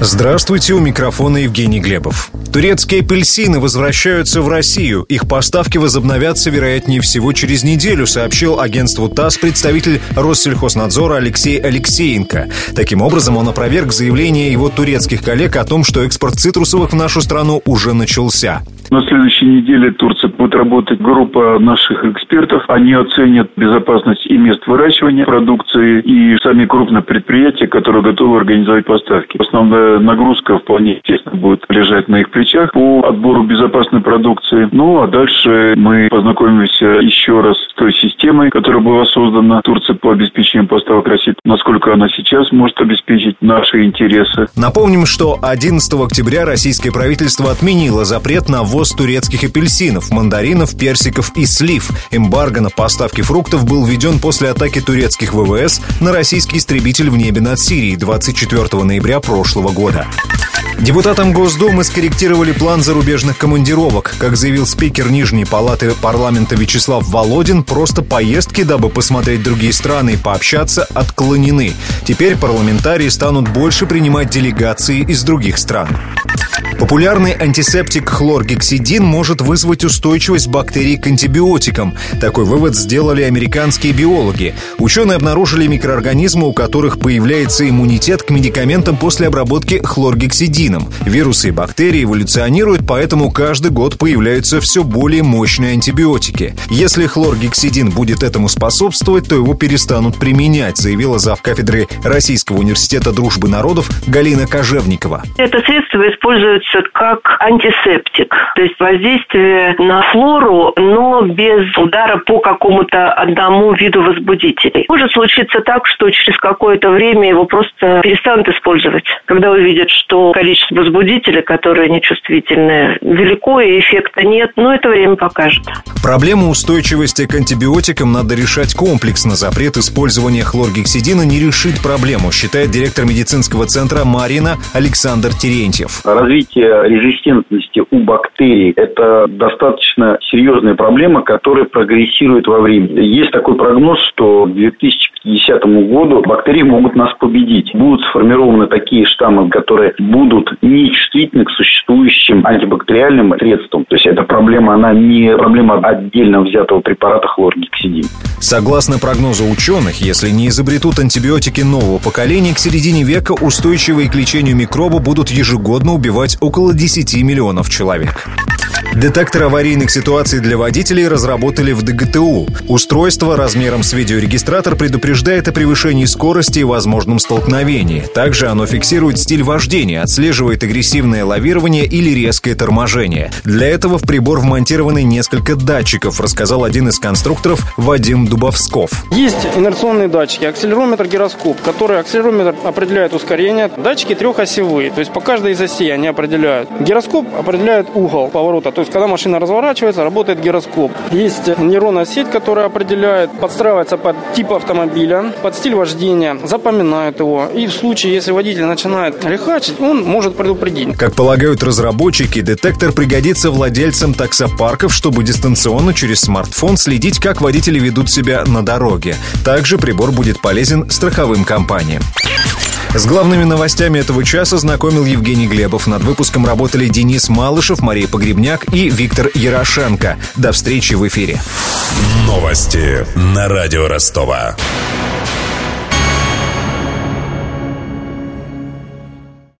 Здравствуйте, у микрофона Евгений Глебов. Турецкие апельсины возвращаются в Россию. Их поставки возобновятся, вероятнее всего, через неделю, сообщил агентству ТАСС представитель Россельхознадзора Алексей Алексеенко. Таким образом, он опроверг заявление его турецких коллег о том, что экспорт цитрусовых в нашу страну уже начался. На следующей неделе Турция будет работать группа наших экспертов. Они оценят безопасность и мест выращивания продукции, и сами крупные предприятия, которые готовы организовать поставки. Основная нагрузка вполне естественно будет лежать на их плечах по отбору безопасной продукции. Ну, а дальше мы познакомимся еще раз с той системой, которая была создана Турцией по обеспечению поставок России, насколько она сейчас может обеспечить наши интересы. Напомним, что 11 октября российское правительство отменило запрет на ввоз турецких апельсинов, мандаринов, персиков и слив. Эмбарго на поставки фруктов был введен после атаки турецких ВВС на российский истребитель в небе над Сирией 24 ноября прошлого года. Депутатам Госдумы скорректировали план зарубежных командировок. Как заявил спикер Нижней палаты парламента Вячеслав Володин, просто поездки, дабы посмотреть другие страны и пообщаться, отклонены. Теперь парламентарии станут больше принимать делегации из других стран. Популярный антисептик хлоргексидин может вызвать устойчивость бактерий к антибиотикам. Такой вывод сделали американские биологи. Ученые обнаружили микроорганизмы, у которых появляется иммунитет к медикаментам после обработки хлоргексидином. Вирусы и бактерии эволюционируют, поэтому каждый год появляются все более мощные антибиотики. Если хлоргексидин будет этому способствовать, то его перестанут применять, заявила зав. кафедры Российского университета дружбы народов Галина Кожевникова. Это средство используется как антисептик, то есть воздействие на флору, но без удара по какому-то одному виду возбудителей. Может случиться так, что через какое-то время его просто перестанут использовать. Когда увидят, что количество возбудителей, которые нечувствительны, велико и эффекта нет, но это время покажет. Проблему устойчивости к антибиотикам надо решать комплексно. Запрет использования хлоргексидина не решит проблему, считает директор медицинского центра Марина Александр Терентьев. Развитие резистентности у бактерий – это достаточно серьезная проблема, которая прогрессирует во времени. Есть такой прогноз, что к 2050 году бактерии могут нас победить. Будут сформированы такие штаммы, которые будут нечувствительны к существующим антибактериальным средствам. То есть эта проблема, она не проблема отдельно взятого препарата хлоргексидин. Согласно прогнозу ученых, если не изобретут антибиотики нового поколения, к середине века устойчивые к лечению микроба будут ежегодно убивать около 10 миллионов человек. Детектор аварийных ситуаций для водителей разработали в ДГТУ. Устройство размером с видеорегистратор предупреждает о превышении скорости и возможном столкновении. Также оно фиксирует стиль вождения, отслеживает агрессивное лавирование или резкое торможение. Для этого в прибор вмонтированы несколько датчиков, рассказал один из конструкторов Вадим Дубовсков. Есть инерционные датчики, акселерометр, гироскоп, который акселерометр определяет ускорение. Датчики трехосевые, то есть по каждой из осей они определяют. Гироскоп определяет угол поворота, то есть, когда машина разворачивается, работает гироскоп. Есть нейронная сеть, которая определяет, подстраивается под тип автомобиля, под стиль вождения, запоминает его. И в случае, если водитель начинает лихачить, он может предупредить. Как полагают разработчики, детектор пригодится владельцам таксопарков, чтобы дистанционно через смартфон следить, как водители ведут себя на дороге. Также прибор будет полезен страховым компаниям. С главными новостями этого часа знакомил Евгений Глебов. Над выпуском работали Денис Малышев, Мария Погребняк и Виктор Ярошенко. До встречи в эфире. Новости на радио Ростова.